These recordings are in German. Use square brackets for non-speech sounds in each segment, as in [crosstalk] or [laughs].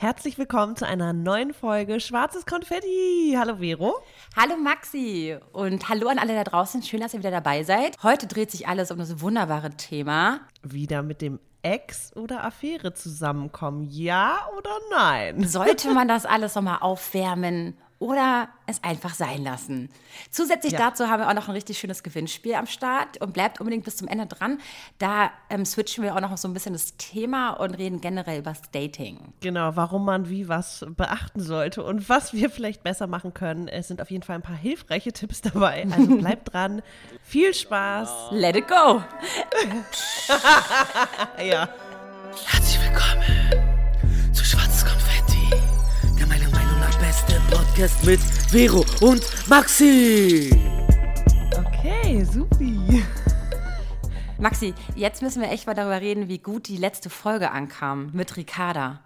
Herzlich willkommen zu einer neuen Folge Schwarzes Konfetti. Hallo Vero. Hallo Maxi und hallo an alle da draußen. Schön, dass ihr wieder dabei seid. Heute dreht sich alles um das wunderbare Thema. Wieder mit dem Ex oder Affäre zusammenkommen. Ja oder nein? Sollte man das alles nochmal aufwärmen oder es einfach sein lassen. Zusätzlich ja. dazu haben wir auch noch ein richtig schönes Gewinnspiel am Start und bleibt unbedingt bis zum Ende dran. Da ähm, switchen wir auch noch so ein bisschen das Thema und reden generell über das Dating. Genau, warum man wie was beachten sollte und was wir vielleicht besser machen können. Es sind auf jeden Fall ein paar hilfreiche Tipps dabei. Also [laughs] bleibt dran. Viel Spaß. Let it go. [laughs] ja. Herzlich willkommen Podcast mit Vero und Maxi. Okay, supi. [laughs] Maxi, jetzt müssen wir echt mal darüber reden, wie gut die letzte Folge ankam mit Ricarda.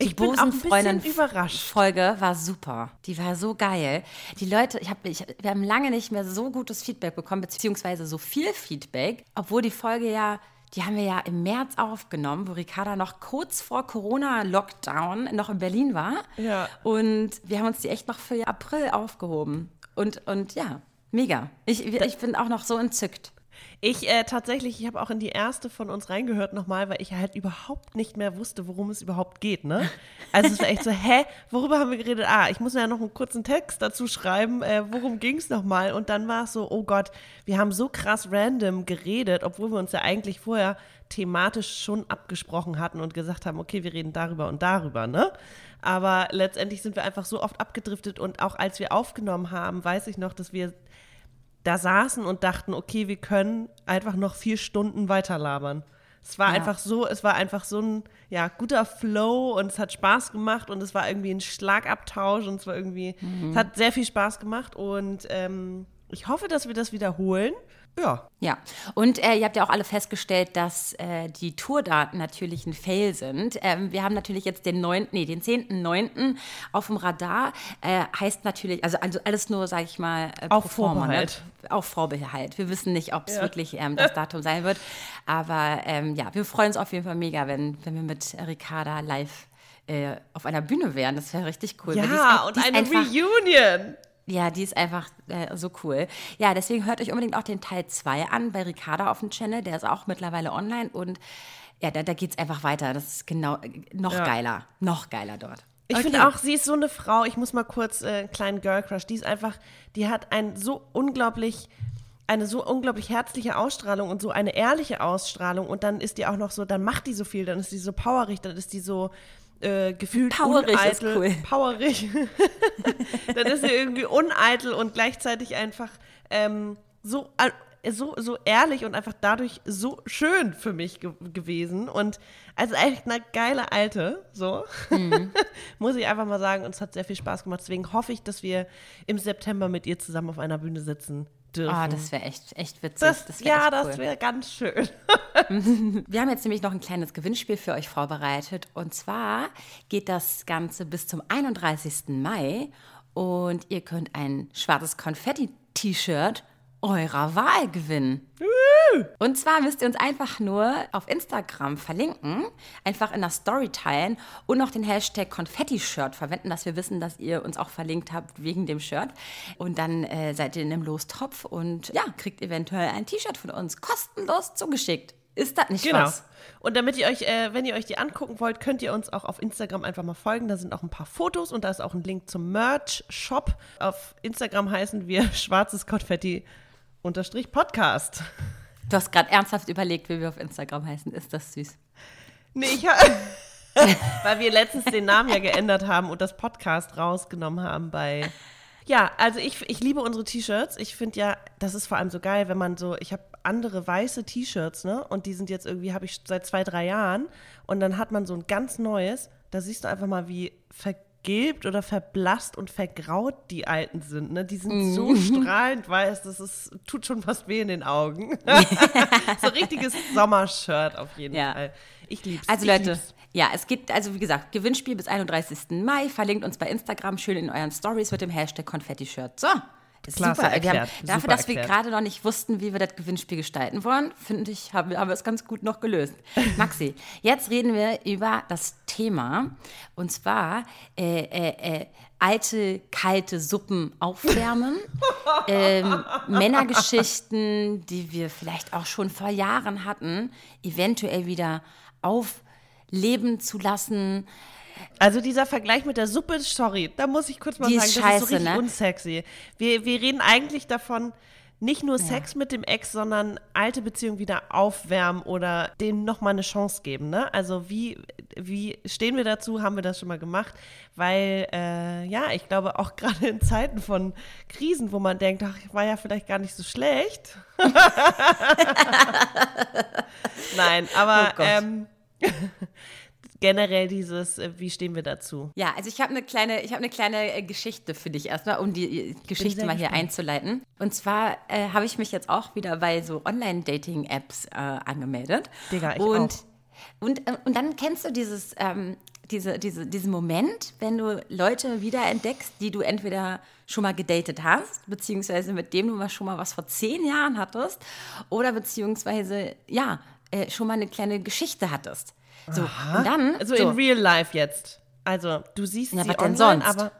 Die ich bin auch ein bisschen überrascht. Folge war super. Die war so geil. Die Leute, ich hab, ich, wir haben lange nicht mehr so gutes Feedback bekommen, beziehungsweise so viel Feedback, obwohl die Folge ja die haben wir ja im März aufgenommen, wo Ricarda noch kurz vor Corona-Lockdown noch in Berlin war. Ja. Und wir haben uns die echt noch für April aufgehoben. Und, und ja, mega. Ich, ich bin auch noch so entzückt. Ich äh, tatsächlich, ich habe auch in die erste von uns reingehört nochmal, weil ich halt überhaupt nicht mehr wusste, worum es überhaupt geht, ne? Also es war echt so, [laughs] hä, worüber haben wir geredet? Ah, ich muss ja noch einen kurzen Text dazu schreiben, äh, worum ging es nochmal? Und dann war es so, oh Gott, wir haben so krass random geredet, obwohl wir uns ja eigentlich vorher thematisch schon abgesprochen hatten und gesagt haben, okay, wir reden darüber und darüber, ne? Aber letztendlich sind wir einfach so oft abgedriftet und auch als wir aufgenommen haben, weiß ich noch, dass wir da saßen und dachten, okay, wir können einfach noch vier Stunden weiterlabern. Es war ja. einfach so, es war einfach so ein ja, guter Flow und es hat Spaß gemacht und es war irgendwie ein Schlagabtausch und es war irgendwie, mhm. es hat sehr viel Spaß gemacht und ähm, ich hoffe, dass wir das wiederholen. Ja. Ja. Und äh, ihr habt ja auch alle festgestellt, dass äh, die Tourdaten natürlich ein Fail sind. Ähm, wir haben natürlich jetzt den 9., nee, den 10.9. auf dem Radar. Äh, heißt natürlich, also, also alles nur, sag ich mal, äh, auf Vorbehalt. Ne? Auf Vorbehalt. Wir wissen nicht, ob es ja. wirklich ähm, [laughs] das Datum sein wird. Aber ähm, ja, wir freuen uns auf jeden Fall mega, wenn, wenn wir mit Ricarda live äh, auf einer Bühne wären. Das wäre richtig cool. Ja, und eine Reunion. Ja, die ist einfach äh, so cool. Ja, deswegen hört euch unbedingt auch den Teil 2 an bei Ricarda auf dem Channel. Der ist auch mittlerweile online und ja, da, da geht es einfach weiter. Das ist genau noch ja. geiler. Noch geiler dort. Ich okay. finde auch, sie ist so eine Frau, ich muss mal kurz äh, einen kleinen Girl Crush, die ist einfach, die hat ein so unglaublich, eine so unglaublich herzliche Ausstrahlung und so eine ehrliche Ausstrahlung und dann ist die auch noch so, dann macht die so viel, dann ist die so powerig, dann ist die so, äh, gefühlt Powerig uneitel. Ist cool. Powerig. [laughs] dann ist sie irgendwie uneitel und gleichzeitig einfach ähm, so, so, so ehrlich und einfach dadurch so schön für mich ge gewesen. Und also echt eine geile Alte, so. Mhm. [laughs] Muss ich einfach mal sagen. Und es hat sehr viel Spaß gemacht. Deswegen hoffe ich, dass wir im September mit ihr zusammen auf einer Bühne sitzen dürfen. Ah, oh, das wäre echt, echt witzig. Das, das ja, cool. das wäre ganz schön. [laughs] Wir haben jetzt nämlich noch ein kleines Gewinnspiel für euch vorbereitet. Und zwar geht das Ganze bis zum 31. Mai. Und ihr könnt ein schwarzes Konfetti-T-Shirt eurer Wahl gewinnen. Und zwar müsst ihr uns einfach nur auf Instagram verlinken, einfach in der Story teilen und noch den Hashtag Konfetti-Shirt verwenden, dass wir wissen, dass ihr uns auch verlinkt habt wegen dem Shirt. Und dann äh, seid ihr in einem Lostopf und ja, kriegt eventuell ein T-Shirt von uns kostenlos zugeschickt. Ist das nicht genau. was? Und damit ihr euch, äh, wenn ihr euch die angucken wollt, könnt ihr uns auch auf Instagram einfach mal folgen. Da sind auch ein paar Fotos und da ist auch ein Link zum Merch-Shop. Auf Instagram heißen wir [laughs] schwarzes Konfetti unterstrich Podcast. Du hast gerade ernsthaft überlegt, wie wir auf Instagram heißen. Ist das süß? Nee, ich [laughs] weil wir letztens den Namen ja geändert haben und das Podcast rausgenommen haben bei. Ja, also ich, ich liebe unsere T-Shirts. Ich finde ja, das ist vor allem so geil, wenn man so, ich habe andere weiße T-Shirts, ne? Und die sind jetzt irgendwie, habe ich seit zwei, drei Jahren. Und dann hat man so ein ganz neues. Da siehst du einfach mal, wie vergessen vergilbt oder verblasst und vergraut die alten sind. Ne? Die sind mm. so strahlend weiß, das ist, tut schon fast weh in den Augen. [laughs] so ein richtiges Sommershirt auf jeden ja. Fall. Ich lieb's. Also ich Leute, lieb's. ja, es gibt, also wie gesagt, Gewinnspiel bis 31. Mai. Verlinkt uns bei Instagram schön in euren Stories mit dem Hashtag Konfetti-Shirt. So, Klasse Super. Wir haben, erklärt. dafür, Super dass wir erklärt. gerade noch nicht wussten, wie wir das Gewinnspiel gestalten wollen, finde ich, haben wir, haben wir es ganz gut noch gelöst. [laughs] Maxi, jetzt reden wir über das Thema und zwar äh, äh, äh, alte, kalte Suppen aufwärmen, [laughs] ähm, Männergeschichten, die wir vielleicht auch schon vor Jahren hatten, eventuell wieder aufleben zu lassen. Also dieser Vergleich mit der Suppe, sorry, da muss ich kurz mal Die sagen, ist das ist so richtig ne? unsexy. Wir, wir reden eigentlich davon, nicht nur Sex mit dem Ex, sondern alte Beziehungen wieder aufwärmen oder denen nochmal eine Chance geben. Ne? Also wie, wie stehen wir dazu? Haben wir das schon mal gemacht? Weil, äh, ja, ich glaube auch [laughs] gerade in Zeiten von Krisen, wo man denkt, ach, war ja vielleicht gar nicht so schlecht. [laughs] [laughs] Nein, aber Oh Gott. ähm, generell dieses, äh, wie stehen wir dazu? Ja, also ich habe eine kleine, ich habe eine kleine äh, Geschichte für dich erstmal, um die äh, Geschichte mal hier gespannt. einzuleiten. Und zwar äh, habe ich mich jetzt auch wieder bei so Online-Dating-Apps äh, angemeldet. Digga, ich und, auch. Und, äh, und dann kennst du dieses, ähm, diese, diese, diesen Moment, wenn du Leute wiederentdeckst, die du entweder schon mal gedatet hast, beziehungsweise mit dem du mal schon mal was vor zehn Jahren hattest, oder beziehungsweise, ja, schon mal eine kleine Geschichte hattest. So, und dann. Also so. in real life jetzt. Also du siehst Ja, sie online, sonst? aber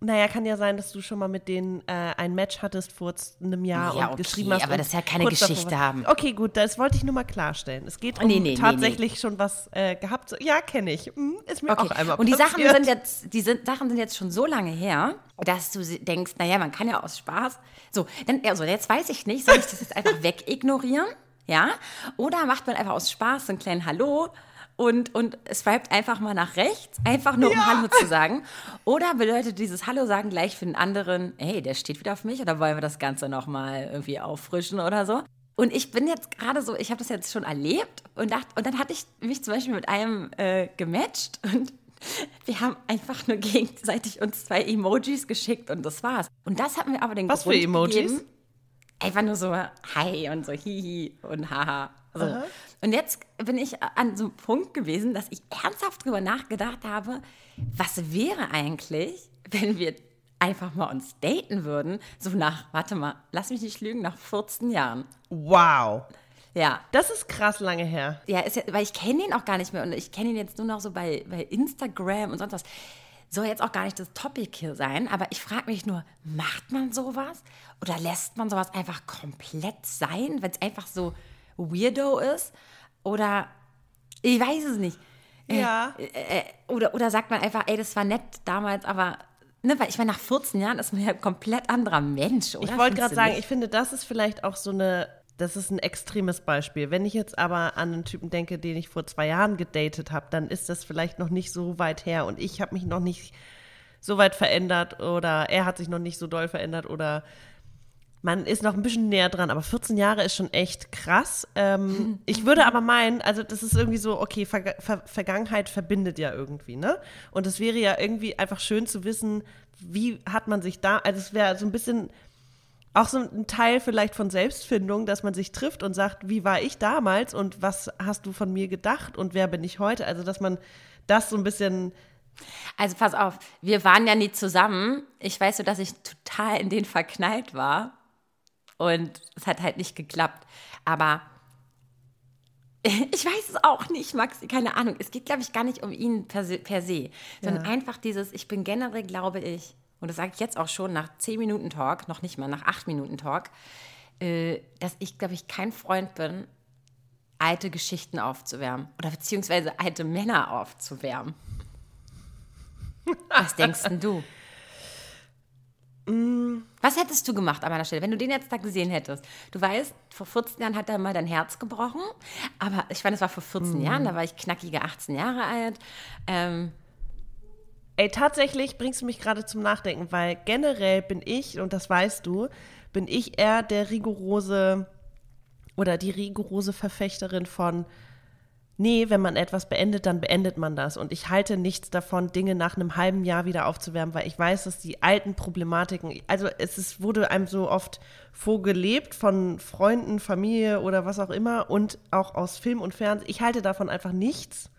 naja, kann ja sein, dass du schon mal mit denen äh, ein Match hattest vor einem Jahr Ja, und okay, geschrieben hast. aber das ist ja keine davor Geschichte was- haben. Okay, gut, das wollte ich nur mal klarstellen. Es geht um Nee, nee, nee, tatsächlich schon was äh, gehabt. Ja, kenne ich. Hm, ist mir auch einmal Und die Sachen passiert. sind jetzt, die sind, Sachen sind jetzt schon so lange her, dass du denkst, naja, man kann ja aus Spaß. So, dann, also jetzt weiß ich nicht, soll ich das jetzt einfach [laughs] wegignorieren? Ja? Oder macht man einfach aus Spaß so einen kleinen Hallo und, und swiped einfach mal nach rechts, einfach nur um Hallo zu sagen. Oder bedeutet dieses Hallo sagen gleich für den anderen, hey, der steht wieder auf mich oder wollen wir das Ganze nochmal irgendwie auffrischen oder so? Und ich bin jetzt gerade so, ich habe das jetzt schon erlebt und, dacht, und dann hatte ich mich zum Beispiel mit einem äh, gematcht und [laughs] wir haben einfach nur gegenseitig uns zwei Emojis geschickt und das war's. Und das hat mir aber den Was für Grund Emojis? gegeben, einfach nur so Hi und so Hihi und Haha. So. Und jetzt bin ich an so einem Punkt gewesen, dass ich ernsthaft drüber nachgedacht habe, was wäre eigentlich, wenn wir einfach mal uns daten würden, so nach, warte mal, lass mich nicht lügen, nach 14 Jahren. Wow. Ja, Das ist krass lange her. ja, ist ja, weil ich kenne ihn auch gar nicht mehr und ich kenne ihn jetzt nur noch so bei, bei Instagram und sonst was. Soll jetzt auch gar nicht das Topic hier sein, aber ich frage mich nur, macht man sowas oder lässt man sowas einfach komplett sein, wenn es einfach so weirdo ist? Oder ich weiß es nicht. Ja. Äh, oder, oder sagt man einfach, ey, das war nett damals, aber ne, weil ich meine, nach 14 Jahren ist man ja ein komplett anderer Mensch, oder? Ich wollte gerade sagen, ich finde, das ist vielleicht auch so eine, das ist ein extremes Beispiel. Wenn ich jetzt aber an einen Typen denke, den ich vor zwei Jahren gedatet habe, dann ist das vielleicht noch nicht so weit her und ich habe mich noch nicht so weit verändert oder er hat sich noch nicht so doll verändert oder man ist noch ein bisschen näher dran, aber 14 Jahre ist schon echt krass. Ähm, [laughs] ich würde aber meinen, also das ist irgendwie so, okay, Ver Ver Vergangenheit verbindet ja irgendwie, ne? Und es wäre ja irgendwie einfach schön zu wissen, wie hat man sich da, also es wäre so ein bisschen auch so ein Teil vielleicht von Selbstfindung, dass man sich trifft und sagt, wie war ich damals und was hast du von mir gedacht und wer bin ich heute? Also dass man das so ein bisschen Also pass auf, wir waren ja nie zusammen. Ich weiß so, dass ich total in den verknallt war. Und es hat halt nicht geklappt. Aber [laughs] ich weiß es auch nicht, Maxi, keine Ahnung. Es geht, glaube ich, gar nicht um ihn per se, per se sondern einfach dieses, ich bin generell, glaube ich, und das sage ich jetzt auch schon nach 10 Minuten Talk, noch nicht mal nach 8 Minuten Talk, äh, dass ich, glaube ich, kein Freund bin, alte Geschichten aufzuwärmen oder beziehungsweise alte Männer aufzuwärmen. Was denkst denn du? Was hättest du gemacht an meiner Stelle, wenn du den jetzt da gesehen hättest? Du weißt, vor 14 Jahren hat er mal dein Herz gebrochen, aber ich meine, es war vor 14 Jahren, da war ich knackige 18 Jahre alt. Ähm, Ey, tatsächlich bringst du mich gerade zum Nachdenken, weil generell bin ich, und das weißt du, bin ich eher der rigorose oder die rigorose Verfechterin von, nee, wenn man etwas beendet, dann beendet man das. Und ich halte nichts davon, Dinge nach einem halben Jahr wieder aufzuwärmen, weil ich weiß, dass die alten Problematiken, also es ist, wurde einem so oft vorgelebt von Freunden, Familie oder was auch immer und auch aus Film und Fernsehen. Ich halte davon einfach nichts.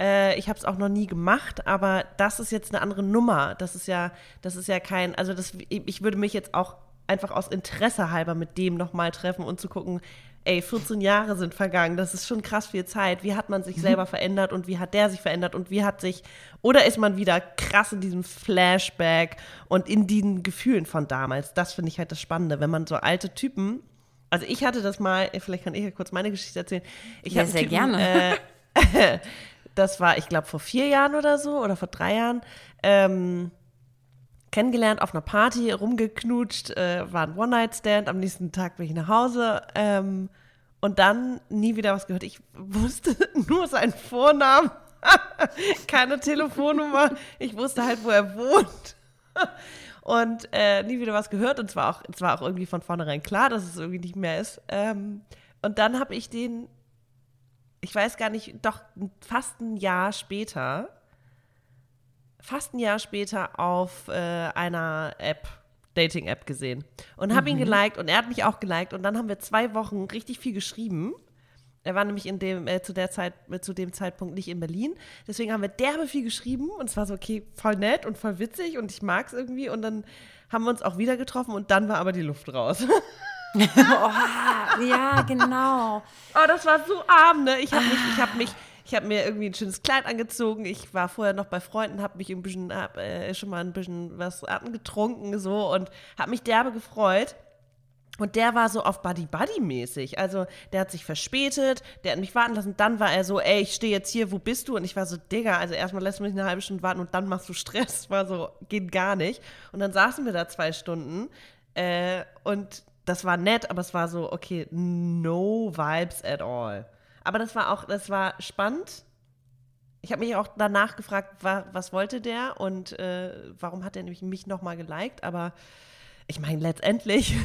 Äh, ich habe es auch noch nie gemacht, aber das ist jetzt eine andere Nummer. Das ist ja, das ist ja kein, also das, ich würde mich jetzt auch einfach aus Interesse halber mit dem nochmal treffen und zu gucken, ey, 14 Jahre sind vergangen, das ist schon krass viel Zeit. Wie hat man sich selber verändert und wie hat der sich verändert und wie hat sich, oder ist man wieder krass in diesem Flashback und in diesen Gefühlen von damals? Das finde ich halt das Spannende, wenn man so alte Typen, also ich hatte das mal, vielleicht kann ich ja kurz meine Geschichte erzählen. Ich Ja, sehr Typen, gerne. Äh, [laughs] das war, ich glaube, vor vier Jahren oder so oder vor drei Jahren. Ähm, kennengelernt auf einer Party, rumgeknutscht, äh, war ein One-Night-Stand. Am nächsten Tag bin ich nach Hause ähm, und dann nie wieder was gehört. Ich wusste [laughs] nur seinen Vornamen, [laughs] keine Telefonnummer. Ich wusste halt, wo er wohnt. [laughs] Und äh, nie wieder was gehört. Und zwar auch, es war auch irgendwie von vornherein klar, dass es irgendwie nicht mehr ist. Ähm, und dann habe ich den, ich weiß gar nicht, doch fast ein Jahr später, fast ein Jahr später auf äh, einer App, Dating-App gesehen. Und habe ihn geliked und er hat mich auch geliked. Und dann haben wir zwei Wochen richtig viel geschrieben. Er war nämlich in dem, äh, zu der Zeit, äh, zu dem Zeitpunkt nicht in Berlin. Deswegen haben wir derbe viel geschrieben und es war so, okay, voll nett und voll witzig und ich mag es irgendwie. Und dann haben wir uns auch wieder getroffen und dann war aber die Luft raus. [laughs] Oh, ja, genau. Oh, das war so arm, ne? Ich habe mich, ich habe mich, ich habe mir irgendwie ein schönes Kleid angezogen. Ich war vorher noch bei Freunden, habe mich ein bisschen, hab, äh, schon mal ein bisschen was getrunken so und habe mich derbe gefreut. Und der war so auf Buddy-Buddy-mäßig. Also der hat sich verspätet, der hat mich warten lassen. Dann war er so, ey, ich stehe jetzt hier, wo bist du? Und ich war so, Digga, also erstmal lässt du mich eine halbe Stunde warten und dann machst du Stress. [laughs] War so, geht gar nicht. Und dann saßen wir da zwei Stunden äh, und das war nett, aber es war so, okay, no vibes at all. Aber das war auch, das war spannend. Ich habe mich auch danach gefragt, wa, was wollte der und äh, warum hat er nämlich mich nochmal geliked, aber ich meine, letztendlich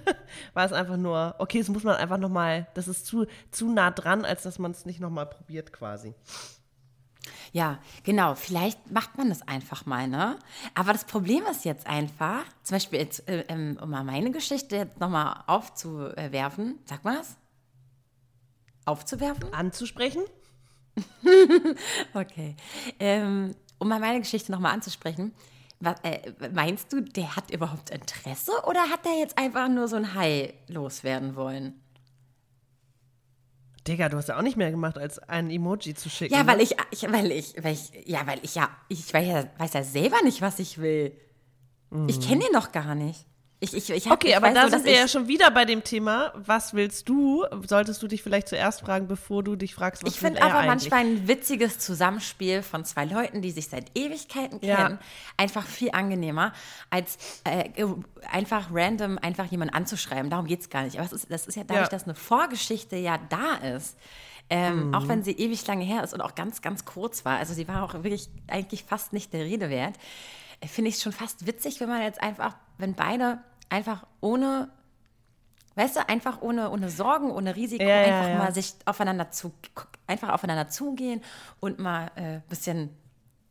[laughs] war es einfach nur, okay, das muss man einfach nochmal, das ist zu, zu nah dran, als dass man es nicht nochmal probiert quasi. Ja, genau. Vielleicht macht man das einfach mal, ne? Aber das Problem ist jetzt einfach, zum Beispiel jetzt, äh, ähm, um mal meine Geschichte jetzt nochmal aufzuwerfen, sag mal das? Aufzuwerfen? Anzusprechen? [laughs] Okay. Ähm, um mal meine Geschichte nochmal anzusprechen, was, äh, meinst du, der hat überhaupt Interesse oder hat der jetzt einfach nur so ein Hai loswerden wollen? Digga, du hast ja auch nicht mehr gemacht, als ein Emoji zu schicken. Ja, ne? weil ich, ich, weil ich, weil ich, ja, weil ich ja, ich weiß ja, weiß ja selber nicht, was ich will. Ich kenne den noch gar nicht. Ich, ich, ich hab, Okay, aber da sind wir ja schon wieder bei dem Thema, was willst du? Solltest du dich vielleicht zuerst fragen, bevor du dich fragst, was Ich finde er aber eigentlich? manchmal ein witziges Zusammenspiel von zwei Leuten, die sich seit Ewigkeiten Ja. kennen, einfach viel angenehmer, als äh, einfach random einfach jemanden anzuschreiben. Darum geht es gar nicht. Aber ist, das ist ja dadurch, Ja. dass eine Vorgeschichte ja da ist. Ähm, Mhm. Auch wenn sie ewig lange her ist und auch ganz, ganz kurz war. Also sie war auch wirklich eigentlich fast nicht der Rede wert. Finde ich es schon fast witzig, wenn man jetzt einfach, wenn beide einfach ohne Weißt du, einfach ohne, ohne Sorgen, ohne Risiko, Ja, ja, einfach ja. mal sich aufeinander zu, einfach aufeinander zugehen und mal ein äh, bisschen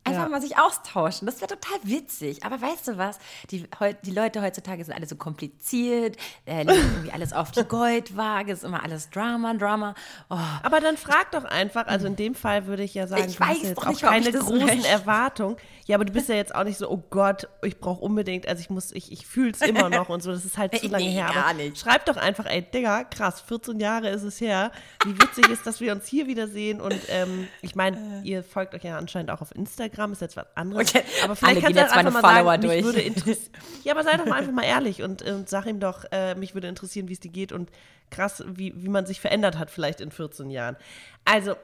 einfach Ja. mal sich austauschen. Das wäre total witzig. Aber weißt du was? Die, die Leute heutzutage sind alle so kompliziert, äh, legen [laughs] irgendwie alles auf die Goldwaage, ist immer alles Drama, Drama. Oh, Aber dann frag doch einfach, also in dem Fall würde ich ja sagen, Ich du hast weiß ja jetzt auch nicht, keine großen möchte. Erwartungen. Ja, aber du bist ja jetzt auch nicht so, oh Gott, ich brauche unbedingt, also ich muss, ich, ich fühle es immer noch und so, das ist halt [laughs] zu Nee, lange her. gar nicht. schreib doch einfach, ey, Digga, krass, 14 Jahre ist es her. Wie witzig ist, dass wir uns hier wiedersehen und ähm, ich meine, ihr folgt euch ja anscheinend auch auf Instagram, ist jetzt was anderes. Okay, Aber alle vielleicht gehen kannst du einfach mal Follower sagen, durch. würde. [laughs] Ja, aber sei doch mal einfach mal ehrlich und, und sag ihm doch, äh, mich würde interessieren, wie es dir geht und krass, wie, wie man sich verändert hat vielleicht in 14 Jahren. Also,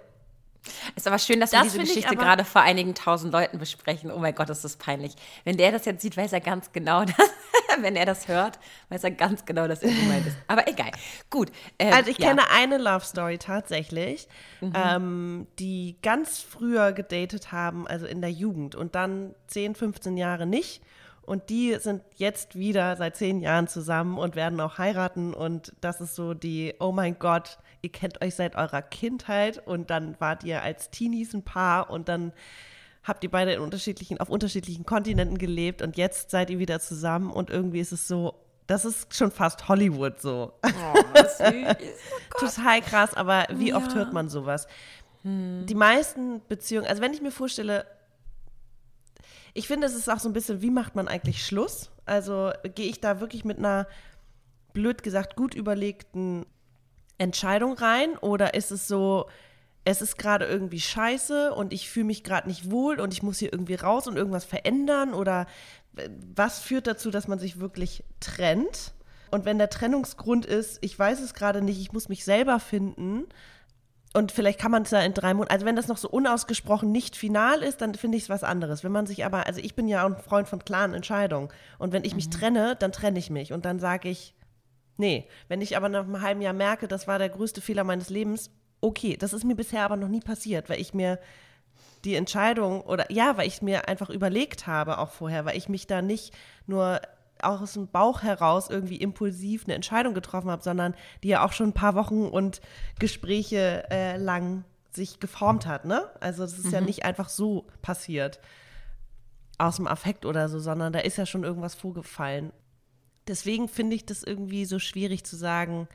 ist aber schön, dass Das wir diese Geschichte gerade vor einigen tausend Leuten besprechen. Oh mein Gott, ist das peinlich. Wenn der das jetzt sieht, weiß er ganz genau, [laughs] dass, wenn er das hört, weiß er ganz genau, dass er gemeint ist. Aber egal. Gut. ähm, Also ich ja. Mhm. kenne eine Love Story tatsächlich, ähm, die ganz früher gedatet haben, also in der Jugend und dann 10, 15 Jahre nicht. Und die sind jetzt wieder seit zehn Jahren zusammen und werden auch heiraten. Und das ist so die, oh mein Gott, ihr kennt euch seit eurer Kindheit. Und dann wart ihr als Teenies ein Paar. Und dann habt ihr beide in unterschiedlichen, auf unterschiedlichen Kontinenten gelebt. Und jetzt seid ihr wieder zusammen. Und irgendwie ist es so, das ist schon fast Hollywood so. [laughs] Total krass, aber wie oft hört man sowas? Die meisten Beziehungen, also wenn ich mir vorstelle, ich finde, es ist auch so ein bisschen, wie macht man eigentlich Schluss? Also gehe ich da wirklich mit einer, blöd gesagt, gut überlegten Entscheidung rein oder ist es so, es ist gerade irgendwie scheiße und ich fühle mich gerade nicht wohl und ich muss hier irgendwie raus und irgendwas verändern oder was führt dazu, dass man sich wirklich trennt? Und wenn der Trennungsgrund ist, ich weiß es gerade nicht, ich muss mich selber finden und vielleicht kann man es ja in drei Monaten, also wenn das noch so unausgesprochen nicht final ist, dann finde ich es was anderes. Wenn man sich aber, also ich bin ja auch ein Freund von klaren Entscheidungen und wenn ich mich mhm. trenne, dann trenne ich mich und dann sage ich, nee. Wenn ich aber nach einem halben Jahr merke, das war der größte Fehler meines Lebens, okay. Das ist mir bisher aber noch nie passiert, weil ich mir die Entscheidung oder ja, weil ich mir einfach überlegt habe auch vorher, weil ich mich da nicht nur auch aus dem Bauch heraus irgendwie impulsiv eine Entscheidung getroffen habe, sondern die ja auch schon ein paar Wochen und Gespräche äh, lang sich geformt hat, ne? Also das ist mhm. ja nicht einfach so passiert aus dem Affekt oder so, sondern da ist ja schon irgendwas vorgefallen. Deswegen finde ich das irgendwie so schwierig zu sagen.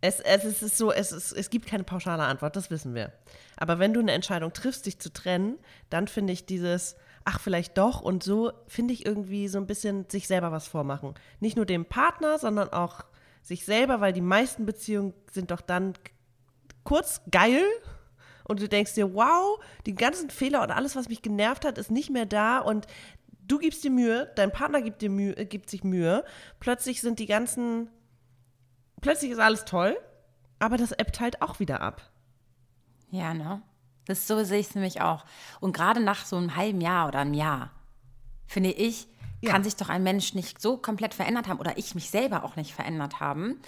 Es, es, ist so, es, ist, es gibt keine pauschale Antwort, das wissen wir. Aber wenn du eine Entscheidung triffst, dich zu trennen, dann finde ich dieses, ach, vielleicht doch. Und so finde ich irgendwie so ein bisschen sich selber was vormachen. Nicht nur dem Partner, sondern auch sich selber, weil die meisten Beziehungen sind doch dann kurz geil. Und du denkst dir, wow, die ganzen Fehler und alles, was mich genervt hat, ist nicht mehr da. Und du gibst dir Mühe, dein Partner gibt, dir Mühe, gibt sich Mühe. Plötzlich sind die ganzen, plötzlich ist alles toll, aber das ebbt halt auch wieder ab. Ja, ne? Das so sehe ich es nämlich auch. Und gerade nach so einem halben Jahr oder einem Jahr, finde ich, ja. kann sich doch ein Mensch nicht so komplett verändert haben oder ich mich selber auch nicht verändert haben.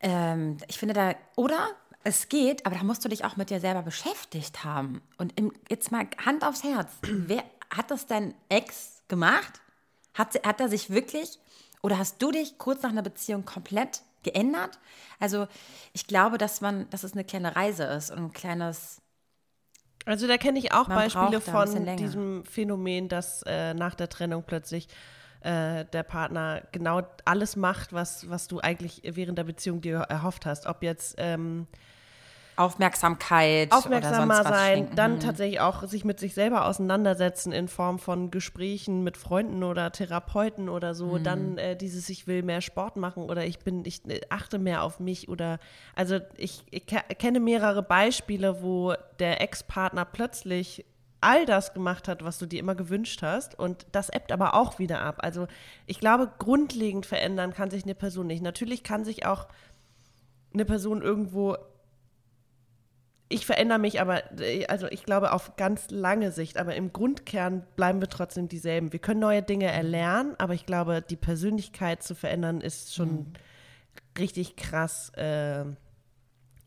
Ähm, ich finde da, oder es geht, aber da musst du dich auch mit dir selber beschäftigt haben. Und im, jetzt mal Hand aufs Herz. [clears throat] Wer hat das dein Ex gemacht? Hat, hat er sich wirklich, oder hast du dich kurz nach einer Beziehung komplett geändert? Also ich glaube, dass man, dass es eine kleine Reise ist und ein kleines also da kenne ich auch Man Beispiele von diesem Phänomen, dass äh, nach der Trennung plötzlich äh, der Partner genau alles macht, was, was du eigentlich während der Beziehung dir erhofft hast. Ob jetzt ähm, Aufmerksamkeit aufmerksamer sein, dann mhm. tatsächlich auch sich mit sich selber auseinandersetzen in Form von Gesprächen mit Freunden oder Therapeuten oder so, mhm. dann äh, dieses ich will mehr Sport machen oder ich bin ich äh, achte mehr auf mich oder also ich, ich kenne mehrere Beispiele, wo der Ex-Partner plötzlich all das gemacht hat, was du dir immer gewünscht hast. Und das ebbt aber auch wieder ab. Also ich glaube, grundlegend verändern kann sich eine Person nicht. Natürlich kann sich auch eine Person irgendwo ich verändere mich aber, also ich glaube auf ganz lange Sicht, aber im Grundkern bleiben wir trotzdem dieselben. Wir können neue Dinge erlernen, aber ich glaube, die Persönlichkeit zu verändern ist schon mhm. richtig krass äh,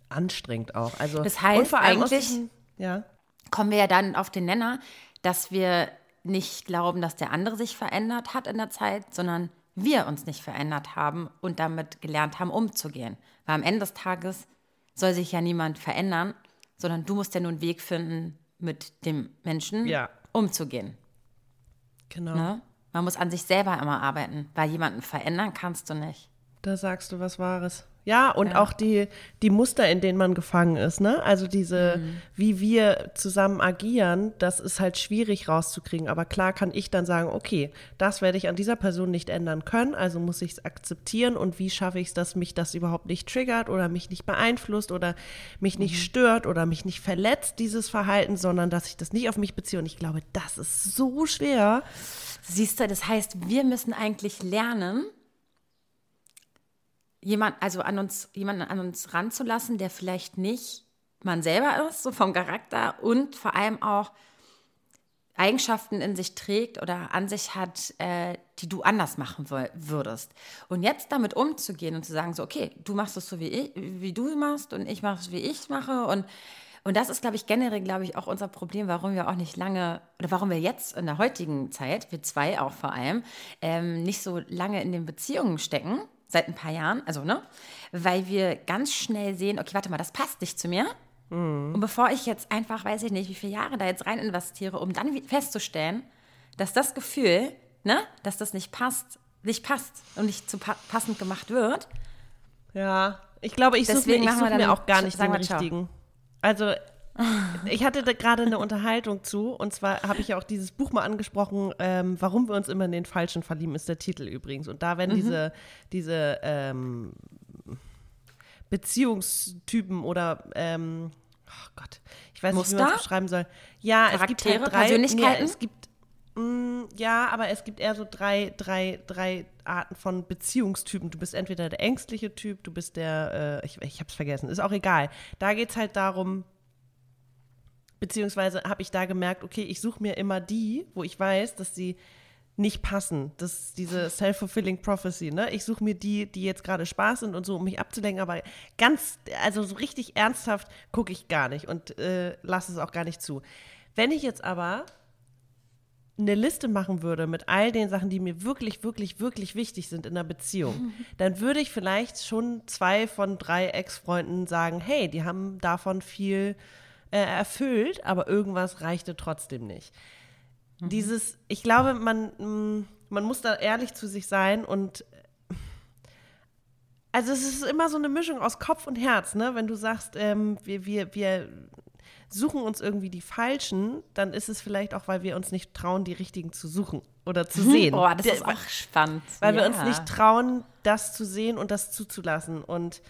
anstrengend auch. Also, das heißt, eigentlich diesem, ja. kommen wir ja dann auf den Nenner, dass wir nicht glauben, dass der andere sich verändert hat in der Zeit, sondern wir uns nicht verändert haben und damit gelernt haben, umzugehen. Weil am Ende des Tages soll sich ja niemand verändern, sondern du musst ja nur einen Weg finden, mit dem Menschen ja. umzugehen. Genau. Ne? Man muss an sich selber immer arbeiten, weil jemanden verändern kannst du nicht. Da sagst du was Wahres. Ja, und ja. auch die, die Muster, in denen man gefangen ist, ne? Also diese, mhm. wie wir zusammen agieren, das ist halt schwierig rauszukriegen. Aber klar kann ich dann sagen, okay, das werde ich an dieser Person nicht ändern können, also muss ich es akzeptieren und wie schaffe ich es, dass mich das überhaupt nicht triggert oder mich nicht beeinflusst oder mich nicht mhm. stört oder mich nicht verletzt, dieses Verhalten, sondern dass ich das nicht auf mich beziehe. Und ich glaube, das ist so schwer. Siehst du, das heißt, wir müssen eigentlich lernen, jemand, also an uns, jemanden an uns ranzulassen, der vielleicht nicht man selber ist, so vom Charakter und vor allem auch Eigenschaften in sich trägt oder an sich hat, äh, die du anders machen würdest. Und jetzt damit umzugehen und zu sagen, so, okay, du machst es so, wie, ich, wie du machst und ich mache es, wie ich mache. Und, und das ist, glaube ich, generell, glaube ich, auch unser Problem, warum wir auch nicht lange, oder warum wir jetzt in der heutigen Zeit, wir zwei auch vor allem, ähm, nicht so lange in den Beziehungen stecken, seit ein paar Jahren, also ne, weil wir ganz schnell sehen, okay, warte mal, das passt nicht zu mir. Mhm. Und bevor ich jetzt einfach, weiß ich nicht, wie viele Jahre da jetzt rein investiere, um dann festzustellen, dass das Gefühl, ne, dass das nicht passt, nicht passt und nicht zu pa passend gemacht wird. Ja, ich glaube, ich suche mir, such mir auch gar nicht den richtigen. Also ich hatte da gerade eine Unterhaltung zu und zwar habe ich ja auch dieses Buch mal angesprochen, ähm, warum wir uns immer in den Falschen verlieben, ist der Titel übrigens. Und da werden diese, diese ähm, Beziehungstypen oder ähm, oh Gott, ich weiß nicht, wie man Muster? es beschreiben soll. Ja, es gibt Charaktere, halt drei Persönlichkeiten? Nee, es gibt mm, ja, aber es gibt eher so drei, drei, drei Arten von Beziehungstypen. Du bist entweder der ängstliche Typ, du bist der, äh, ich, ich hab's vergessen, ist auch egal. Da geht's halt darum, beziehungsweise habe ich da gemerkt, okay, ich suche mir immer die, wo ich weiß, dass sie nicht passen. Das ist diese [laughs] self-fulfilling prophecy, ne? Ich suche mir die, die jetzt gerade Spaß sind und so, um mich abzulenken, aber ganz, also so richtig ernsthaft gucke ich gar nicht und äh, lasse es auch gar nicht zu. Wenn ich jetzt aber eine Liste machen würde mit all den Sachen, die mir wirklich, wirklich, wirklich wichtig sind in einer Beziehung, [laughs] dann würde ich vielleicht schon zwei von drei Ex-Freunden sagen, hey, die haben davon viel äh, erfüllt, aber irgendwas reichte trotzdem nicht. Dieses, ich glaube, man, mh, man muss da ehrlich zu sich sein und also es ist immer so eine Mischung aus Kopf und Herz, ne? Wenn du sagst, ähm, wir, wir, wir suchen uns irgendwie die Falschen, dann ist es vielleicht auch, weil wir uns nicht trauen, die richtigen zu suchen oder zu sehen. Oh, das ist auch spannend. weil wir ja. uns nicht trauen, das zu sehen und das zuzulassen. Und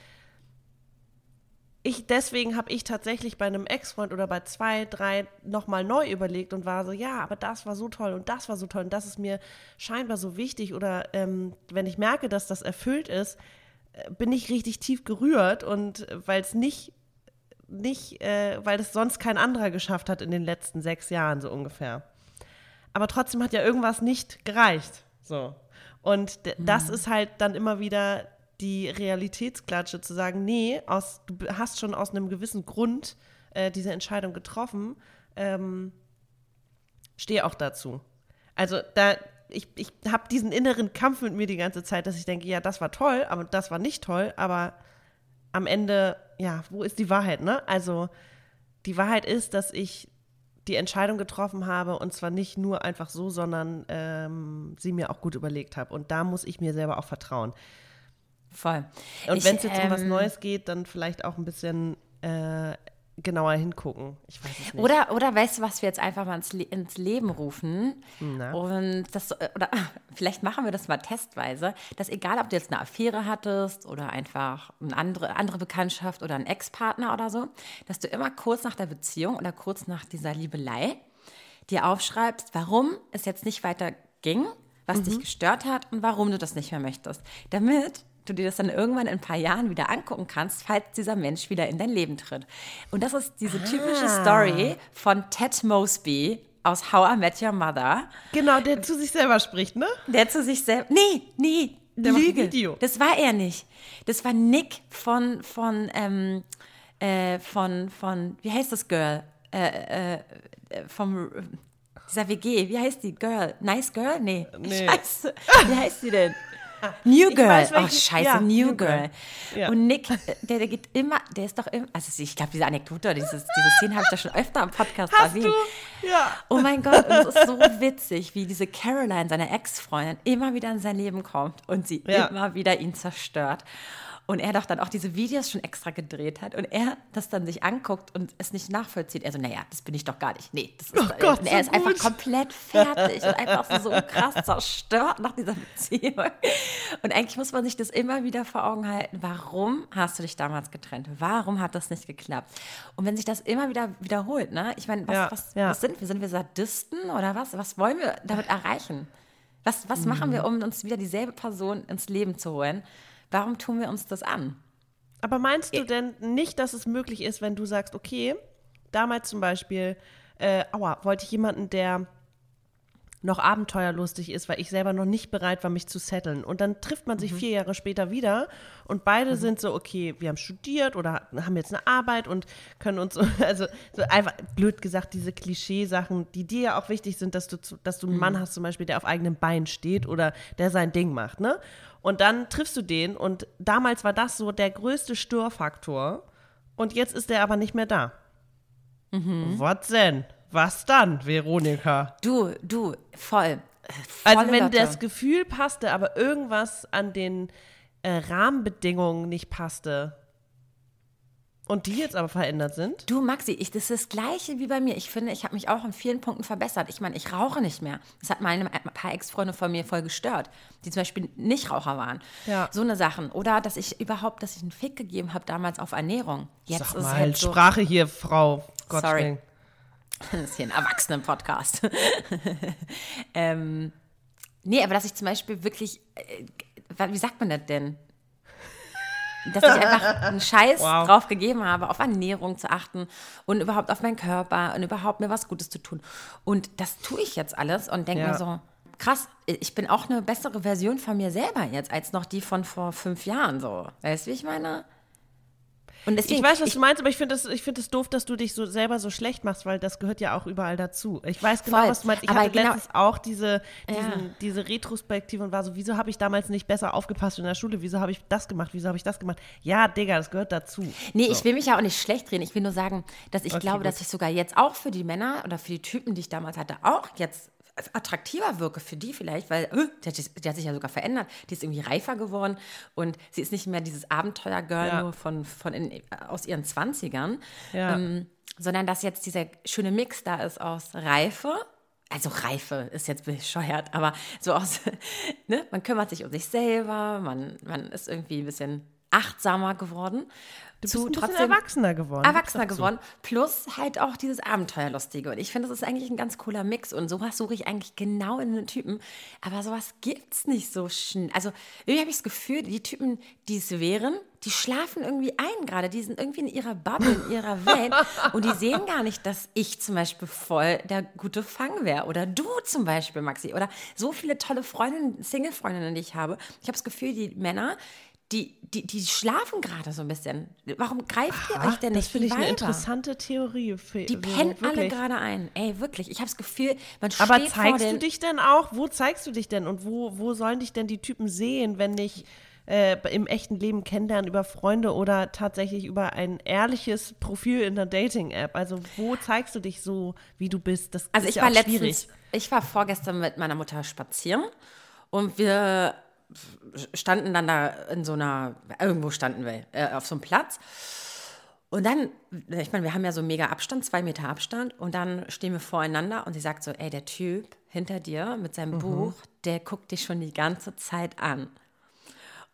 ich, deswegen habe ich tatsächlich bei einem Ex-Freund oder bei zwei, drei nochmal neu überlegt und war so, ja, aber das war so toll und das war so toll und das ist mir scheinbar so wichtig. Oder ähm, wenn ich merke, dass das erfüllt ist, äh, bin ich richtig tief gerührt und weil es nicht, nicht, äh, weil es sonst kein anderer geschafft hat in den letzten sechs Jahren so ungefähr aber trotzdem hat ja irgendwas nicht gereicht. So. Und das ist halt dann immer wieder die Realitätsklatsche, zu sagen, nee, aus, du hast schon aus einem gewissen Grund äh, diese Entscheidung getroffen, ähm, stehe auch dazu. Also da, ich, ich habe diesen inneren Kampf mit mir die ganze Zeit, dass ich denke, ja, das war toll, aber das war nicht toll, aber am Ende, ja, wo ist die Wahrheit, ne? Also die Wahrheit ist, dass ich die Entscheidung getroffen habe und zwar nicht nur einfach so, sondern ähm, sie mir auch gut überlegt habe. Und da muss ich mir selber auch vertrauen. Voll. Und wenn es jetzt um was ähm, Neues geht, dann vielleicht auch ein bisschen äh, genauer hingucken. Ich weiß es nicht. Oder, oder weißt du, was wir jetzt einfach mal ins, Le ins Leben rufen? Na? Und das, oder [laughs] vielleicht machen wir das mal testweise, dass egal, ob du jetzt eine Affäre hattest oder einfach eine andere, andere Bekanntschaft oder einen Ex-Partner oder so, dass du immer kurz nach der Beziehung oder kurz nach dieser Liebelei dir aufschreibst, warum es jetzt nicht weiter ging, was dich gestört hat und warum du das nicht mehr möchtest. Damit du dir das dann irgendwann in ein paar Jahren wieder angucken kannst, falls dieser Mensch wieder in dein Leben tritt. Und das ist diese typische Story von Ted Mosby aus How I Met Your Mother, Genau, der zu sich selber spricht, ne? der zu sich selbst, nee, nee, Der Lüge. Das war er nicht. Das war Nick von, von, ähm, äh, von, von, wie heißt das Girl? Äh, äh, äh, vom, dieser WG, wie heißt die? Girl? Nice Girl? Nee. Nee. [laughs] Scheiße. Wie heißt die denn? [laughs] New Girl. weiß, oh, scheiße, ja, New, Girl. Ja. Und Nick, der, der geht immer, der ist doch immer, also ich glaube, diese Anekdote, dieses, diese Szene habe ich da schon öfter am Podcast Hast erwähnt. du? Ja. Oh mein Gott, und es ist so witzig, wie diese Caroline, seine Ex-Freundin, immer wieder in sein Leben kommt und sie Ja. immer wieder ihn zerstört. Und er doch dann auch diese Videos schon extra gedreht hat und er das dann sich anguckt und es nicht nachvollzieht. Er so, naja, das bin ich doch gar nicht. Nee, das ist, Oh Gott, und er so ist einfach gut. komplett fertig und einfach so krass zerstört nach dieser Beziehung. Und eigentlich muss man sich das immer wieder vor Augen halten. Warum hast du dich damals getrennt? Warum hat das nicht geklappt? Und wenn sich das immer wieder wiederholt, ne? Ich meine, was, Ja, was, ja. was sind wir? Sind wir Sadisten oder was? Was wollen wir damit erreichen? Was, was machen Mhm. wir, um uns wieder dieselbe Person ins Leben zu holen? Warum tun wir uns das an? Aber meinst du denn nicht, dass es möglich ist, wenn du sagst, okay, damals zum Beispiel, äh, aua, wollte ich jemanden, der noch abenteuerlustig ist, weil ich selber noch nicht bereit war, mich zu setteln. Und dann trifft man sich vier Jahre später wieder und beide sind so, okay, wir haben studiert oder haben jetzt eine Arbeit und können uns so, [laughs] also so einfach blöd gesagt, diese Klischeesachen, die dir ja auch wichtig sind, dass du, dass du einen Mann hast zum Beispiel, der auf eigenem Bein steht oder der sein Ding macht, ne? Und dann triffst du den und damals war das so der größte Störfaktor und jetzt ist der aber nicht mehr da. Was denn? Was dann, Veronika? Du, du, voll. äh, Also volle wenn Lotte. das Gefühl passte, aber irgendwas an den äh, Rahmenbedingungen nicht passte Und die jetzt aber verändert sind? Du, Maxi, ich, das ist das Gleiche wie bei mir. Ich finde, ich habe mich auch in vielen Punkten verbessert. Ich meine, ich rauche nicht mehr. Das hat meine ein paar Ex-Freunde von mir voll gestört, die zum Beispiel nicht Raucher waren. Ja. So eine Sachen. Oder dass ich überhaupt, dass ich einen Fick gegeben habe damals auf Ernährung. Jetzt Sag ist mal, halt so. Sprache hier, Frau. Gott Sorry. willen. [laughs] Das ist hier ein Erwachsenen-Podcast. [laughs] ähm, nee, aber dass ich zum Beispiel wirklich, äh, wie sagt man das denn? Dass ich einfach einen Scheiß [laughs] Wow. drauf gegeben habe, auf Ernährung zu achten und überhaupt auf meinen Körper und überhaupt mir was Gutes zu tun. Und das tue ich jetzt alles und denke Ja. mir so, krass, ich bin auch eine bessere Version von mir selber jetzt als noch die von vor fünf Jahren so. Weißt du, wie ich meine? Und deswegen, Ich weiß, was du meinst, aber ich finde es ich find es doof, dass du dich so selber so schlecht machst, weil das gehört ja auch überall dazu. Ich weiß genau, Voll. was du meinst. Ich Aber hatte genau- letztens auch diese, diesen, Ja. diese Retrospektive und war so, wieso habe ich damals nicht besser aufgepasst in der Schule? Wieso habe ich das gemacht? Wieso habe ich das gemacht? Ja, Digga, das gehört dazu. Nee, so. ich will mich ja auch nicht schlecht drehen. Ich will nur sagen, dass ich Okay, glaube, gut. dass ich sogar jetzt auch für die Männer oder für die Typen, die ich damals hatte, auch jetzt attraktiver wirke für die vielleicht, weil äh, die, hat, sich- die hat sich ja sogar verändert. Die ist irgendwie reifer geworden und sie ist nicht mehr dieses Abenteuergirl Ja. nur von, von in, aus ihren Zwanzigern, Ja. ähm, sondern dass jetzt dieser schöne Mix da ist aus Reife, also Reife ist jetzt bescheuert, aber so aus, [laughs] ne, man kümmert sich um sich selber, man, man ist irgendwie ein bisschen achtsamer geworden. Du bist ein bisschen erwachsener geworden. Erwachsener geworden, plus halt auch dieses Abenteuerlustige. Und ich finde, das ist eigentlich ein ganz cooler Mix. Und sowas suche ich eigentlich genau in den Typen. Aber sowas gibt's nicht so schnell. Also irgendwie habe ich das Gefühl, die Typen, die es wären, die schlafen irgendwie ein gerade. Die sind irgendwie in ihrer Bubble, in ihrer [laughs] Welt. Und die sehen gar nicht, dass ich zum Beispiel voll der gute Fang wäre. Oder du zum Beispiel, Maxi. Oder so viele tolle Freundinnen, Single-Freundinnen, die ich habe. Ich habe das Gefühl, die Männer, die, die, die schlafen gerade so ein bisschen. Warum greift ihr Ah, euch denn nicht das finde ich wie eine Weiber? interessante Theorie. Für, Die pennen alle wirklich. gerade ein. Ey, wirklich. Ich habe das Gefühl, man Aber steht vor zeigst du dich denn auch? Wo zeigst du dich denn? Und wo, wo sollen dich denn die Typen sehen, wenn nicht äh, im echten Leben kennenlernen über Freunde oder tatsächlich über ein ehrliches Profil in der Dating-App? Also wo zeigst du dich so, wie du bist? Das Also ist ich ja war letztens, schwierig. ich war vorgestern mit meiner Mutter spazieren und wir standen dann da in so einer, irgendwo standen wir, äh, auf so einem Platz. Und dann, ich meine, wir haben ja so mega Abstand, zwei Meter Abstand, und dann stehen wir voreinander und sie sagt so, ey, der Typ hinter dir mit seinem Buch, der guckt dich schon die ganze Zeit an.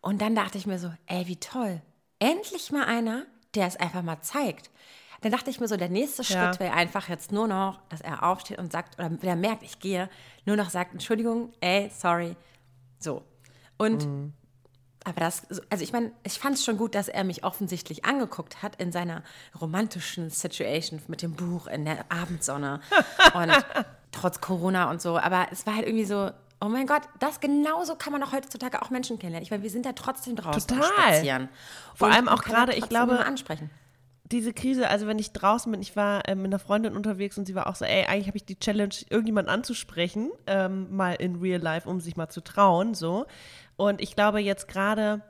Und dann dachte ich mir so, ey, wie toll. Endlich mal einer, der es einfach mal zeigt. Dann dachte ich mir so, der nächste Ja. Schritt wäre einfach jetzt nur noch, dass er aufsteht und sagt, oder wenn er merkt, ich gehe, nur noch sagt, Entschuldigung, ey, sorry. So. Und, aber das, also ich meine, ich fand es schon gut, dass er mich offensichtlich angeguckt hat in seiner romantischen Situation mit dem Buch in der Abendsonne [laughs] und trotz Corona und so. Aber es war halt irgendwie so, oh mein Gott, das genauso kann man doch heutzutage auch Menschen kennenlernen. Ich meine, wir sind ja trotzdem draußen Total. spazieren. Vor Und allem auch gerade, ich glaube- ansprechen. diese Krise, also wenn ich draußen bin, ich war ähm, mit einer Freundin unterwegs und sie war auch so, ey, eigentlich habe ich die Challenge, irgendjemanden anzusprechen, ähm, mal in real life, um sich mal zu trauen, so. Und ich glaube jetzt gerade,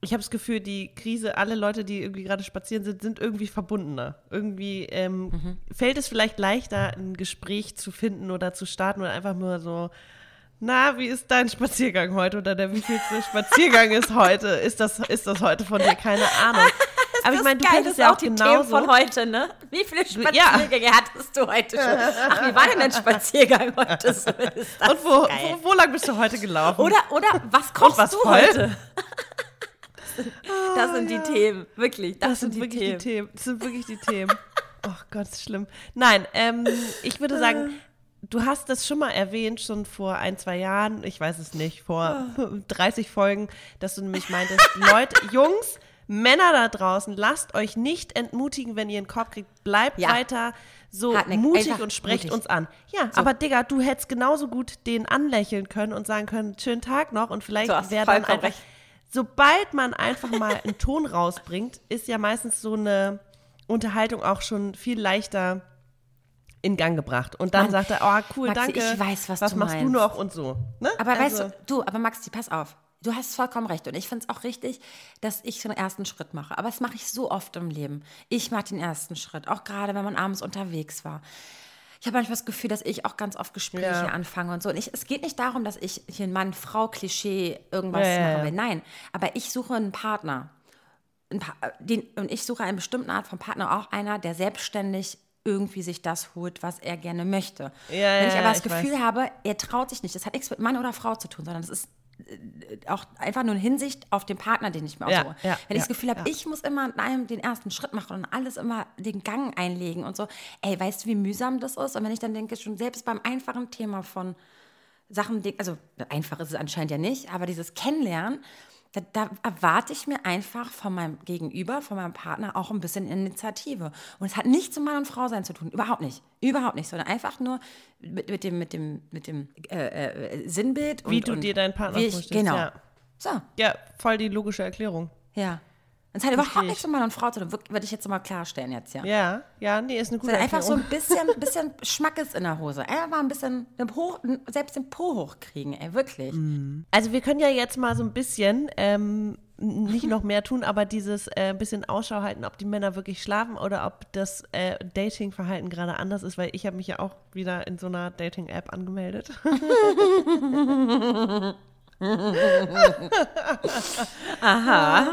ich habe das Gefühl, die Krise, alle Leute, die irgendwie gerade spazieren sind, sind irgendwie verbundener. Irgendwie ähm, fällt es vielleicht leichter, ein Gespräch zu finden oder zu starten oder einfach nur so, na, wie ist dein Spaziergang heute oder der wievielte Spaziergang ist heute? Ist das, ist das heute von dir? Keine Ahnung. [laughs] Aber ich meine, du kennst es ja auch die Themen genauso. von heute, ne? Wie viele Ja. Spaziergänge hattest du heute schon? [laughs] Ach, wie war denn dein Spaziergang heute? So [laughs] ist Und wo, geil. wo, wo lang bist du heute gelaufen? Oder, oder was kochst was du voll? heute? [laughs] Das sind die Themen, wirklich. Das, das sind sind die wirklich Themen. die Themen. Das sind wirklich die Themen. Oh Gott, ist schlimm. Nein, ähm, ich würde sagen, du hast das schon mal erwähnt, schon vor ein, zwei Jahren, ich weiß es nicht, vor 30 Folgen, dass du nämlich meintest, Leute, Jungs, Männer da draußen, lasst euch nicht entmutigen, wenn ihr einen Korb kriegt. Bleibt Ja. weiter so Hartnäckig, mutig und sprecht mutig. uns an. Ja, aber Digga, du hättest genauso gut den anlächeln können und sagen können, schönen Tag noch und vielleicht Du hast wäre dann einfach, recht. sobald man einfach mal einen Ton rausbringt, ist ja meistens so eine Unterhaltung auch schon viel leichter in Gang gebracht. Und dann Mann, sagt er, oh cool, Maxi, danke. ich weiß, was du machst du meinst. noch und so. Ne? Aber Also, weißt du, du, aber Maxi, pass auf. Du hast vollkommen recht. Und ich finde es auch richtig, dass ich so einen ersten Schritt mache. Aber das mache ich so oft im Leben. Ich mache den ersten Schritt. Auch gerade, wenn man abends unterwegs war. Ich habe manchmal das Gefühl, dass ich auch ganz oft Gespräche Ja. anfange und so. Und ich, es geht nicht darum, dass ich hier ein Mann-Frau-Klischee irgendwas Ja, ja, will. Nein. Aber ich suche einen Partner. ein Pa- den, und ich suche eine bestimmte Art von Partner, auch einer, der selbstständig irgendwie sich das holt, was er gerne möchte. Ja, Wenn ich aber das ich Gefühl weiß. habe, er traut sich nicht, das hat nichts mit Mann oder Frau zu tun, sondern das ist äh, auch einfach nur in Hinsicht auf den Partner, den ich mir Ja, aussuche. ja, Wenn ich ja, das Gefühl habe, ich muss immer in einem den ersten Schritt machen und alles immer den Gang einlegen und so, ey, weißt du, wie mühsam das ist? Und wenn ich dann denke, schon selbst beim einfachen Thema von Sachen, also einfach ist es anscheinend ja nicht, aber dieses Kennenlernen, da, da erwarte ich mir einfach von meinem Gegenüber, von meinem Partner auch ein bisschen Initiative. Und es hat nichts mit Mann und Frau sein zu tun, überhaupt nicht, überhaupt nicht, sondern einfach nur mit, mit dem, mit dem, mit dem äh, äh, Sinnbild. Wie und, du und dir deinen Partner wie ich, vorstellst, Genau. ja. So, Ja, voll die logische Erklärung. ja. Und es hat überhaupt nichts mit Mann und Frau zu tun, würde ich jetzt nochmal klarstellen jetzt, ja. Ja, ja, nee, ist eine gute Sondern einfach so ein bisschen, [laughs] bisschen Schmackes in der Hose. Einfach mal ein bisschen hoch, selbst den Po hochkriegen, ey, wirklich. Also wir können ja jetzt mal so ein bisschen, ähm, nicht noch mehr tun, aber dieses äh, bisschen Ausschau halten, ob die Männer wirklich schlafen oder ob das äh, Dating-Verhalten gerade anders ist, weil ich habe mich ja auch wieder in so einer Dating-App angemeldet. [laughs] [laughs] Aha.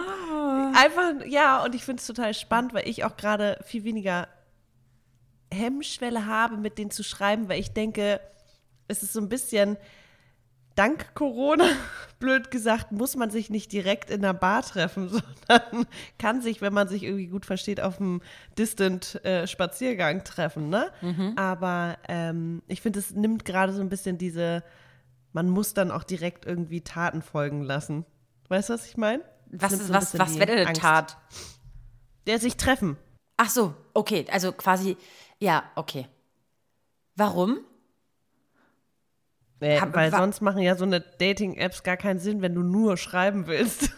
Einfach, ja, und ich finde es total spannend, weil ich auch gerade viel weniger Hemmschwelle habe, mit denen zu schreiben, weil ich denke, es ist so ein bisschen dank Corona, [laughs] blöd gesagt, muss man sich nicht direkt in der Bar treffen, [laughs] sondern kann sich, wenn man sich irgendwie gut versteht, auf einem Distant-Spaziergang treffen. Ne? Aber ähm, ich finde, es nimmt gerade so ein bisschen diese, man muss dann auch direkt irgendwie Taten folgen lassen. Weißt du, was ich meine? Was, ist, was, was wäre denn eine Tat? Der sich treffen. Ach so, okay, also quasi, ja, okay. Warum? Äh, Hab- weil wa- sonst machen ja so eine Dating-Apps gar keinen Sinn, wenn du nur schreiben willst.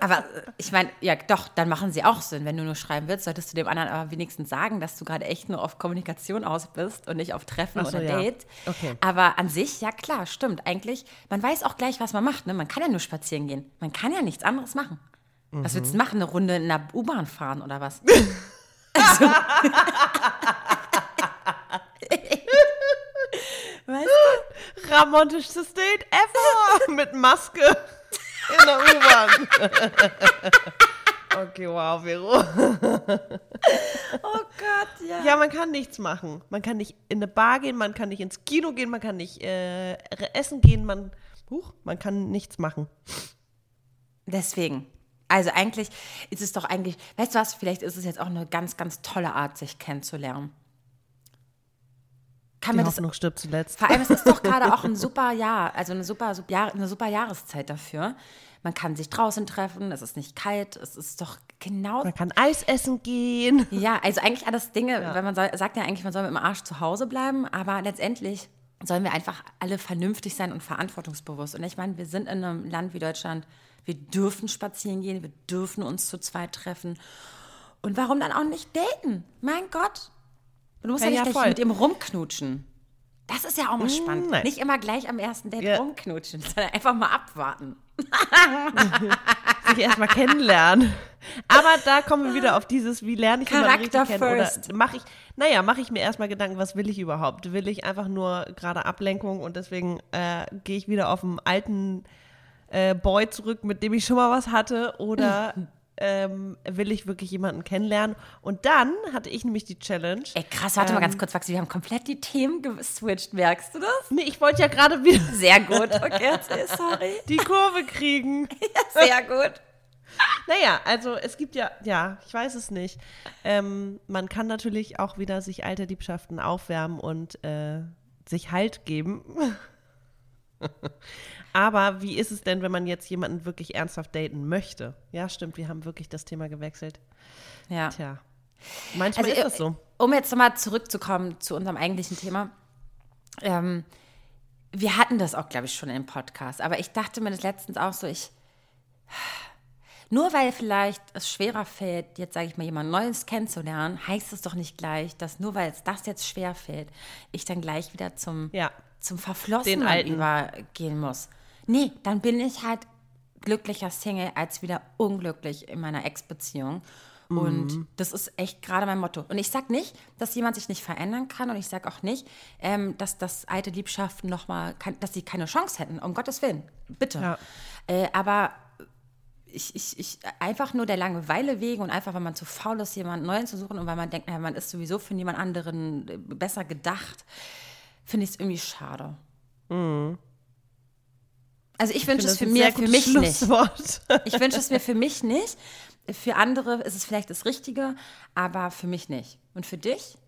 Aber äh, ich meine, ja, doch, dann machen sie auch Sinn. Wenn du nur schreiben willst, solltest du dem anderen aber wenigstens sagen, dass du gerade echt nur auf Kommunikation aus bist und nicht auf Treffen so, oder ja. Date. Okay. Aber an sich, ja klar, stimmt. Eigentlich, man weiß auch gleich, was man macht. Ne? Man kann ja nur spazieren gehen. Man kann ja nichts anderes machen. Was willst du machen? Eine Runde in der U-Bahn fahren oder was? [laughs] also, [laughs] weißt du? Ramontischstes Date ever mit Maske in der U-Bahn. [laughs] okay, wow, Vero. Oh Gott, ja. Ja, man kann nichts machen. Man kann nicht in eine Bar gehen, man kann nicht ins Kino gehen, man kann nicht äh, essen gehen, man, huch, man kann nichts machen. Deswegen. Also eigentlich ist es doch eigentlich, weißt du was, vielleicht ist es jetzt auch eine ganz, ganz tolle Art, sich kennenzulernen. Kann Die mir das, Hoffnung stirbt zuletzt. vor allem, es ist doch gerade auch ein [laughs] super Jahr, also eine super, super, eine super Jahreszeit dafür. Man kann sich draußen treffen, es ist nicht kalt, es ist doch genau Man kann Eis essen gehen. ja, also eigentlich alles Dinge, weil man soll, sagt ja eigentlich, man soll mit dem Arsch zu Hause bleiben, aber letztendlich sollen wir einfach alle vernünftig sein und verantwortungsbewusst. Und ich meine, wir sind in einem Land wie Deutschland, wir dürfen spazieren gehen, wir dürfen uns zu zweit treffen. Und warum dann auch nicht daten? Mein Gott. Du musst ja, Ja, ja, nicht voll. mit ihm rumknutschen. Das ist ja auch mal spannend. nein. Nicht immer gleich am ersten Date Ja. rumknutschen, sondern einfach mal abwarten. sich erstmal kennenlernen. Aber da kommen wir wieder auf dieses, wie lerne ich jemanden richtig Charakter kennen? first. Oder mache ich, naja, mache ich mir erstmal Gedanken, was will ich überhaupt? Will ich einfach nur gerade Ablenkung und deswegen äh, gehe ich wieder auf einen alten äh, Boy zurück, mit dem ich schon mal was hatte? Oder [laughs] ähm, will ich wirklich jemanden kennenlernen? Und dann hatte ich nämlich die Challenge. Ey, krass, warte mal ganz kurz, Maxi, wir haben komplett die Themen geswitcht, merkst du das? Nee, ich wollte ja gerade wieder Sehr gut, okay, erzähl, sorry. [laughs] die Kurve kriegen. [laughs] Sehr gut. Naja, also es gibt ja, ja, ich weiß es nicht. Ähm, man kann natürlich auch wieder sich alte Liebschaften aufwärmen und äh, sich Halt geben. [laughs] Aber wie ist es denn, wenn man jetzt jemanden wirklich ernsthaft daten möchte? Ja, stimmt, wir haben wirklich das Thema gewechselt. Ja. Tja, manchmal Also, ist es so. Um jetzt nochmal zurückzukommen zu unserem eigentlichen Thema. Ähm, wir hatten das auch, glaube ich, schon im Podcast. Aber ich dachte mir das letztens auch so, ich. Nur weil vielleicht es schwerer fällt, jetzt sage ich mal, jemand Neues kennenzulernen, heißt es doch nicht gleich, dass nur weil es das jetzt schwer fällt, ich dann gleich wieder zum, Ja. zum Verflossenen übergehen muss. Nee, dann bin ich halt glücklicher Single als wieder unglücklich in meiner Ex-Beziehung. Und das ist echt gerade mein Motto. Und ich sage nicht, dass jemand sich nicht verändern kann und ich sage auch nicht, ähm, dass das alte Liebschaften nochmal, dass sie keine Chance hätten, um Gottes Willen. Bitte. Ja. Äh, aber ich, ich, ich, einfach nur der Langeweile wegen und einfach, weil man zu faul ist, jemanden Neuen zu suchen und weil man denkt, naja, man ist sowieso für jemand anderen besser gedacht, finde ich es irgendwie schade. Mhm. Also ich wünsche es für mir, für mich nicht. [laughs] Ich wünsche es mir für mich nicht. Für andere ist es vielleicht das Richtige, aber für mich nicht. Und für dich?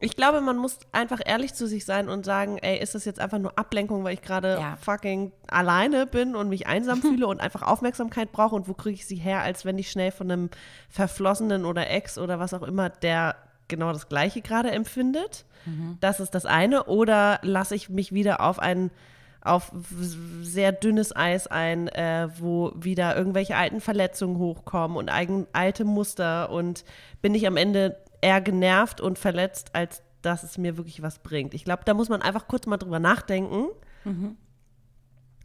Ich glaube, man muss einfach ehrlich zu sich sein und sagen, ey, ist das jetzt einfach nur Ablenkung, weil ich gerade Ja. fucking alleine bin und mich einsam [laughs] fühle und einfach Aufmerksamkeit brauche und wo kriege ich sie her, als wenn ich schnell von einem Verflossenen oder Ex oder was auch immer, der genau das Gleiche gerade empfindet. Das ist das eine. Oder lasse ich mich wieder auf ein auf sehr dünnes Eis ein, äh, wo wieder irgendwelche alten Verletzungen hochkommen und eigen, alte Muster und bin ich am Ende eher genervt und verletzt, als dass es mir wirklich was bringt. Ich glaube, da muss man einfach kurz mal drüber nachdenken.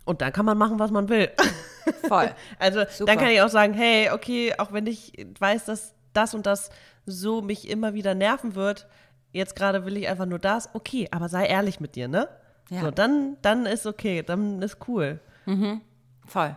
Und dann kann man machen, was man will. [laughs] Voll. Also Super. dann kann ich auch sagen, hey, okay, auch wenn ich weiß, dass das und das so mich immer wieder nerven wird, jetzt gerade will ich einfach nur das, okay, aber sei ehrlich mit dir, ne? Ja. So, dann, dann ist okay, dann ist cool, Voll.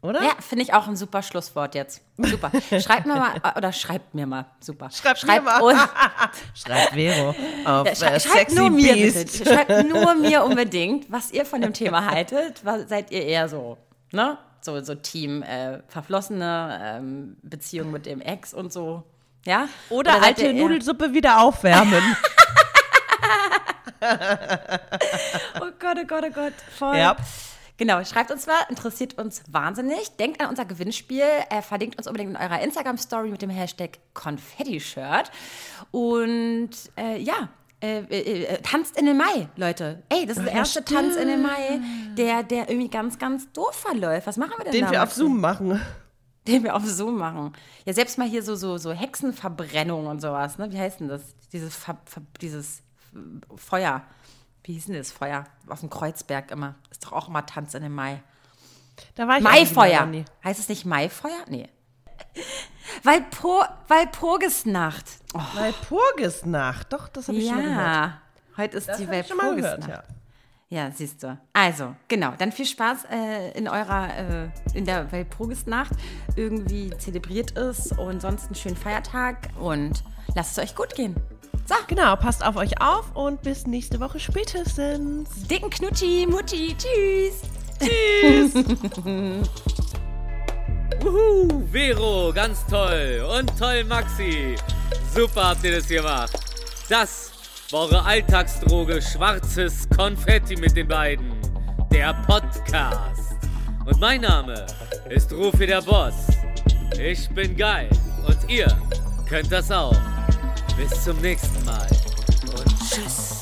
oder? Ja, finde ich auch ein super Schlusswort jetzt. Super. [laughs] Schreibt mir mal, oder schreibt mir mal. Super. Schreibt mir mal. [laughs] Schreibt Vero auf Ja, schrei äh, schreibt Sexy nur mir Beast. Schreibt nur [laughs] mir unbedingt, was ihr von dem Thema haltet. Was, seid ihr eher so, ne? So, so Team äh, verflossene ähm, Beziehung mit dem Ex und so. Ja? Oder, seid alte Nudelsuppe wieder aufwärmen. Oh Gott, oh Gott, oh Gott. Voll. Ja. Genau, schreibt uns mal, interessiert uns wahnsinnig. Denkt an unser Gewinnspiel, äh, verlinkt uns unbedingt in eurer Instagram-Story mit dem Hashtag Konfetti-Shirt. Und äh, ja, äh, äh, äh, tanzt in den Mai, Leute. Ey, das ist der ja, erste Tanz in den Mai, der, der irgendwie ganz, ganz doof verläuft. Was machen wir denn Den da? wir auf? Zoom machen. Den wir auf Zoom machen. Ja, selbst mal hier so, so, so Hexenverbrennung und sowas, ne? Wie heißt denn das? Dieses, Ver, Ver, dieses Feuer. Wie hieß denn das Feuer? Auf dem Kreuzberg immer. Ist doch auch immer Tanz in den Mai. Da war ich Maifeuer. Heißt es nicht Maifeuer? Nee. [laughs] Walpo Walpurgisnacht. Oh, Walpurgisnacht, doch, das habe ich schon mal gehört. ja. Heute ist Das die Walpurgisnacht. ja. Ja, siehst du. Also, genau. Dann viel Spaß äh, in eurer, äh, in der Walpurgisnacht. Irgendwie zelebriert ist und sonst einen schönen Feiertag und lasst es euch gut gehen. So, Genau, passt auf euch auf und bis nächste Woche spätestens. dicken Knutschi, Mutti, tschüss. [laughs] Uhu, Vero, ganz toll. Und toll, Maxi. Super habt ihr das gemacht. Das war eure Alltagsdroge Schwarzes Konfetti mit den beiden. Der Podcast. Und mein Name ist Rufi der Boss. Ich bin geil. Und ihr könnt das auch. Bis zum nächsten Mal. Und tschüss.